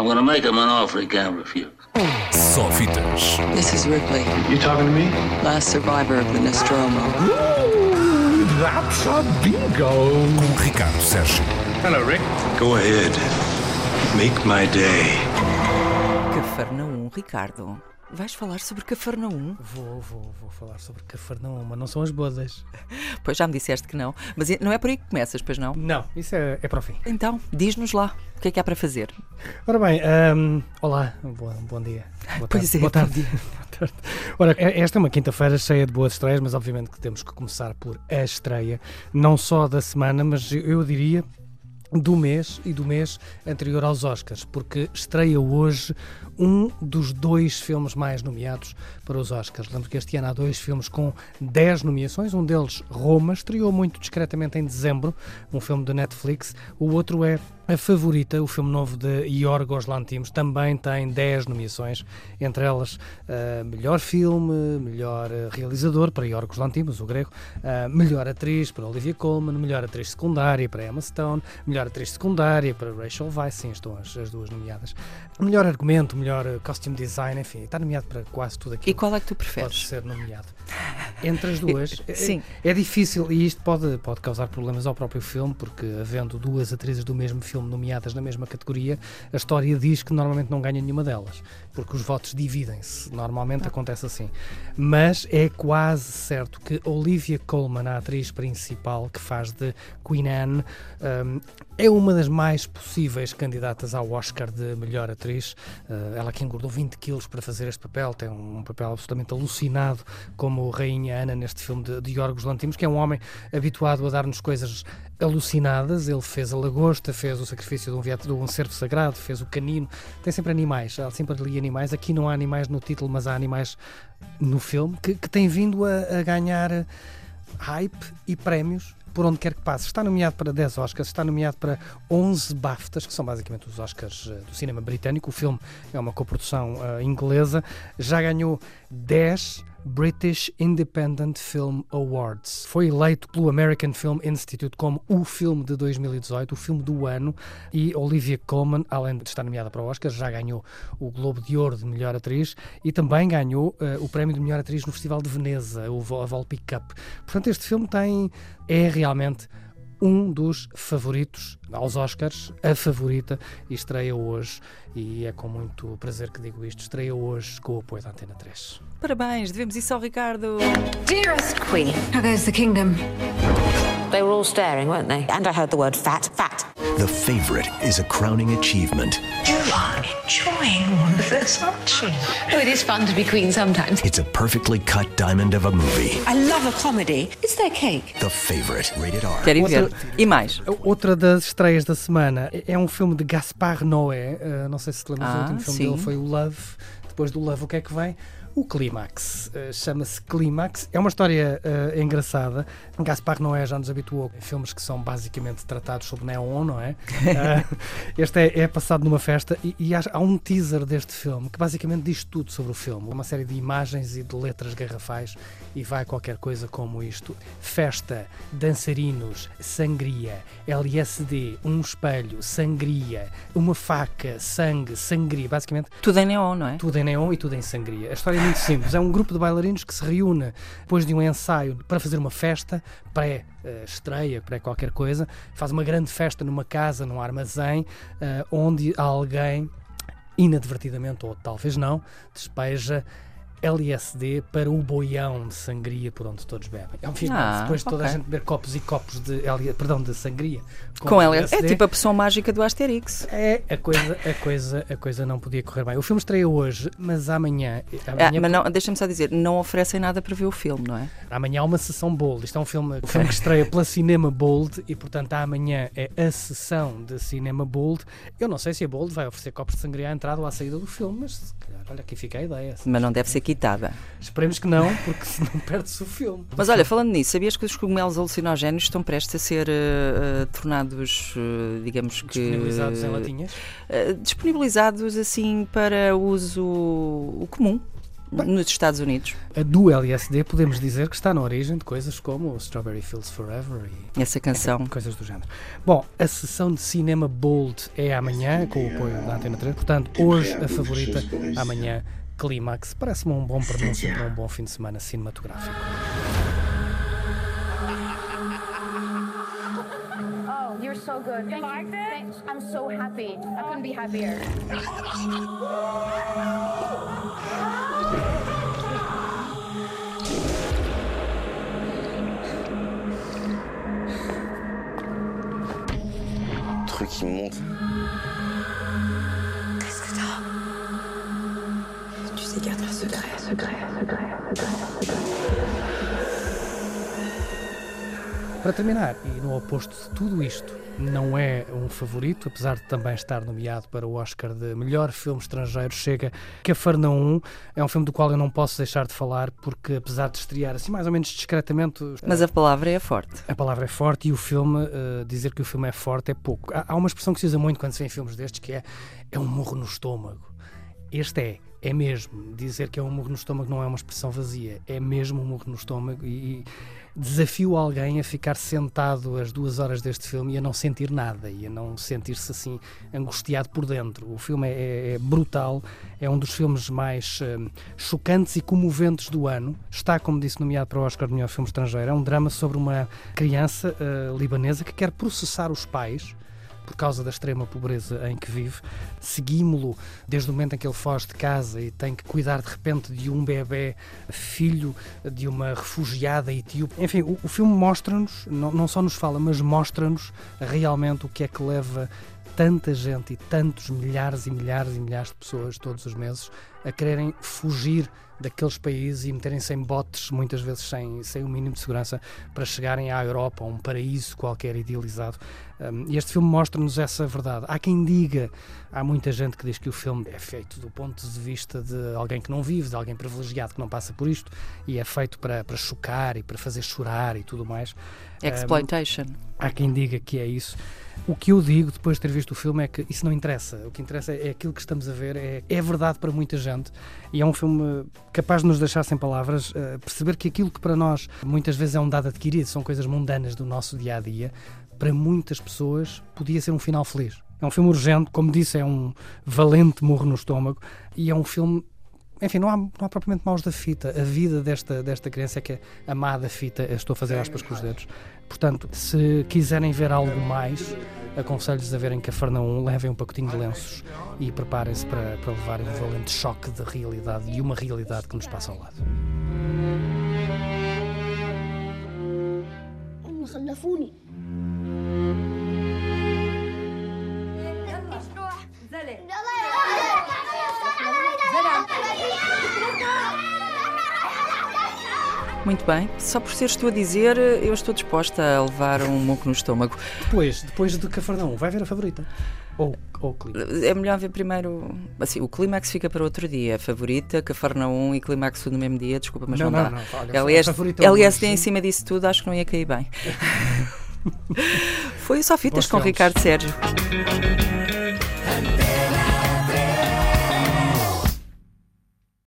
I'm gonna make him an offer he can't refuse. Só fitas. This is Ripley, You talking to me? last survivor of the Nostromo. That's a bingo. Com Ricardo Sérgio. Hello, Rick. Go ahead. Make my day. Cafarnaum, Ricardo. Vais falar sobre Cafarnaum? Vou, vou, vou falar sobre Cafarnaum, mas não são as bodas. Pois já me disseste que não. Mas não é por aí que começas, pois não? Não, isso é, é para o fim. Então, diz-nos lá. O que é que há para fazer? Ora bem, ahm, olá, bom, bom dia. Boa Pois tarde. é, boa tarde. Boa tarde. Ora, é- esta é uma quinta-feira cheia de boas estreias, mas obviamente que temos que começar por a estreia, não só da semana, mas eu diria do mês e do mês anterior aos Oscars, porque estreia hoje um dos dois filmes mais nomeados para os Oscars. Lembro que este ano há dois filmes com 10 nomeações, um deles Roma, estreou muito discretamente em dezembro, um filme da Netflix, o outro é a Favorita, o filme novo de Yorgos Lanthimos, também tem 10 nomeações, entre elas uh, melhor filme, melhor uh, realizador para Yorgos Lanthimos, o grego, uh, melhor atriz para Olivia Colman, melhor atriz secundária para Emma Stone, melhor atriz secundária para Rachel Weisz, sim, estão as, as duas nomeadas. Melhor argumento, melhor costume design, enfim, está nomeado para quase tudo aquilo E qual é que tu pode preferes? ser nomeado. Entre as duas, é- Sim. é, difícil e isto pode, pode causar problemas ao próprio filme, porque havendo duas atrizes do mesmo filme nomeadas na mesma categoria, a história diz que normalmente não ganha nenhuma delas, porque os votos dividem-se. Normalmente acontece assim. Mas é quase certo que Olivia Colman, a atriz principal que faz de Queen Anne, hum, é uma das mais possíveis candidatas ao Oscar de melhor atriz. Uh, ela que engordou 20 quilos para fazer este papel, tem um papel absolutamente alucinado como Rainha Ana neste filme de, de Yorgos Lanthimos, que é um homem habituado a dar-nos coisas alucinadas. Ele fez a lagosta, fez o sacrifício de um, viat- de um cervo sagrado, fez o canino. Tem sempre animais, há sempre ali animais. Aqui não há animais no título, mas há animais no filme que, que têm vindo a, a ganhar hype e prémios por onde quer que passe. Está nomeado para 10 Oscars, está nomeado para 11 BAFTAs, que são basicamente os Oscars eh, do cinema britânico. O filme é uma coprodução eh, inglesa. Já ganhou 10 British Independent Film Awards. Foi eleito pelo American Film Institute como o filme de 2018, o filme do ano, e Olivia Colman, além de estar nomeada para o Oscar, já ganhou o Globo de Ouro de melhor atriz e também ganhou eh, o prémio de melhor atriz no Festival de Veneza, o Vol- Volpi Cup. Portanto, este filme tem é realmente um dos favoritos aos Oscars, a favorita, e estreia hoje, e é com muito prazer que digo isto, estreia hoje com o apoio da Antena 3. Parabéns, devemos isso ao Ricardo. Dearest Queen, how goes the kingdom? They were all staring, weren't they? And I heard the word fat, fat. The Favorite is a crowning achievement. You are enjoying all of this, aren't you? Oh, it is fun to be queen sometimes. It's a perfectly cut diamond of a movie. I love a comedy. Is there cake? The Favorite, rated R. Quero ir ver. Outra- E mais? Outra das estreias da semana é um filme de Gaspar Noé, eh, não sei se te lembras, Ah, o último filme sim. dele foi o Love, depois do Love o que é que vem? O Clímax, Eh, chama-se Clímax, é uma história eh, engraçada. Gaspar Noé já nos habituou a filmes que são basicamente tratados sobre neon, não é? Eh, este é, é passado numa festa e, e há, há um teaser deste filme que basicamente diz tudo sobre o filme. Uma série de imagens e de letras garrafais e vai qualquer coisa como isto: festa, dançarinos, sangria, LSD, um espelho, sangria, uma faca, sangue, sangria. Basicamente Tudo em neon, não é? tudo em neon e tudo em sangria. A história muito simples. É um grupo de bailarinos que se reúne depois de um ensaio para fazer uma festa pré-estreia, pré qualquer coisa. Faz uma grande festa numa casa, num armazém, eh, onde alguém, inadvertidamente, ou talvez não, despeja LSD para o boião de sangria por onde todos bebem. Obviamente, Ah, depois de toda a gente beber copos e copos de, L- perdão, de sangria Com ela. É tipo a pessoa mágica do Asterix. é, a coisa, a coisa, a coisa não podia correr bem. O filme estreia hoje, mas amanhã, Ah, amanhã, mas não, deixa-me só dizer, não oferecem nada para ver o filme, não é? amanhã há uma sessão Bold. Isto é um filme, um filme que estreia pela Cinema Bold e, portanto, amanhã é a sessão de Cinema Bold. Eu não sei se a Bold vai oferecer copos de sangria à entrada ou à saída do filme, mas se calhar, olha, aqui fica a ideia. Mas não deve ser quitada. Esperemos que não, porque senão perde-se o filme. Mas olha, falando nisso, sabias que os cogumelos alucinogénios estão prestes a ser eh, eh, tornados, eh, digamos que. Disponibilizados em latinhas. disponibilizados assim para uso comum. nos Estados Unidos. A do LSD podemos dizer que está na origem de coisas como Strawberry Fields Forever e Essa canção. coisas do género. Bom, a sessão de cinema Bold é amanhã, com o apoio da Antena 3, portanto, hoje a favorita, amanhã Clímax. Parece-me um bom pronúncio para um bom fim de semana cinematográfico. Oh, you're so good. Thank you. Thanks. I'm so happy. I couldn't be happier. truc qui monte. Secret, secret, secret. Para terminar, e no oposto de tudo isto, não é um favorito, apesar de também estar nomeado para o Oscar de melhor filme estrangeiro, chega Cafarnaum. É um filme do qual eu não posso deixar de falar, porque apesar de estrear assim mais ou menos discretamente, Mas a palavra é forte. a palavra é forte e o filme, eh, dizer que o filme é forte é pouco. Há, há uma expressão que se usa muito quando se vê em filmes destes que é é um murro no estômago. Este é, é mesmo. Dizer que é um murro no estômago não é uma expressão vazia, é mesmo um murro no estômago e, desafio alguém a ficar sentado as duas horas deste filme e a não sentir nada e a não sentir-se assim angustiado por dentro. O filme é, é- é brutal, é um dos filmes mais hum, chocantes e comoventes do ano. Está, como disse, nomeado para o Oscar de melhor filme estrangeiro. É um drama sobre uma criança eh, libanesa que quer processar os pais por causa da extrema pobreza em que vive. Seguimos-lo desde o momento em que ele foge de casa e tem que cuidar de repente de um bebê, filho de uma refugiada etíope. Enfim, o, o filme mostra-nos, não, não só nos fala, mas mostra-nos realmente o que é que leva tanta gente e tantos milhares e milhares e milhares de pessoas todos os meses a quererem fugir daqueles países e meterem-se em botes, muitas vezes sem, sem o mínimo de segurança, para chegarem à Europa, a um paraíso qualquer idealizado. Um, e este filme mostra-nos essa verdade. Há quem diga, há muita gente que diz que o filme é feito do ponto de vista de alguém que não vive, de alguém privilegiado que não passa por isto, e é feito para, para chocar e para fazer chorar e tudo mais. Exploitation. Há quem diga que é isso. O que eu digo depois de ter visto o filme é que isso não interessa. O que interessa é aquilo que estamos a ver, é, é verdade para muita gente e é um filme capaz de nos deixar sem palavras, eh, perceber que aquilo que para nós muitas vezes é um dado adquirido, são coisas mundanas do nosso dia a dia, para muitas pessoas podia ser um final feliz. É um filme urgente, como disse, é um valente morro no estômago e é um filme enfim, não há, não há propriamente maus da fita. A vida desta, desta criança é que é amada fita. Estou a fazer aspas com os dedos. Portanto, se quiserem ver algo mais, aconselho-lhes a verem Cafarnaum, levem um pacotinho de lenços e preparem-se para, para levarem um valente choque de realidade e uma realidade que nos passa ao lado. خلفوني Muito bem. Só por seres tu a dizer, eu estou disposta a levar um moco no estômago. Depois, depois de Cafarnaum, vai ver a favorita. Ou, ou clipe. É melhor ver primeiro. Assim, o clímax fica para outro dia. A favorita, Cafarnaum e clímax no mesmo dia. Desculpa, mas não, Não, dá. não, não, olha, LS, a favorita é o LSD em cima disso tudo, acho que não ia cair bem. Foi o Só Fitas Bons com. Ricardo Sérgio.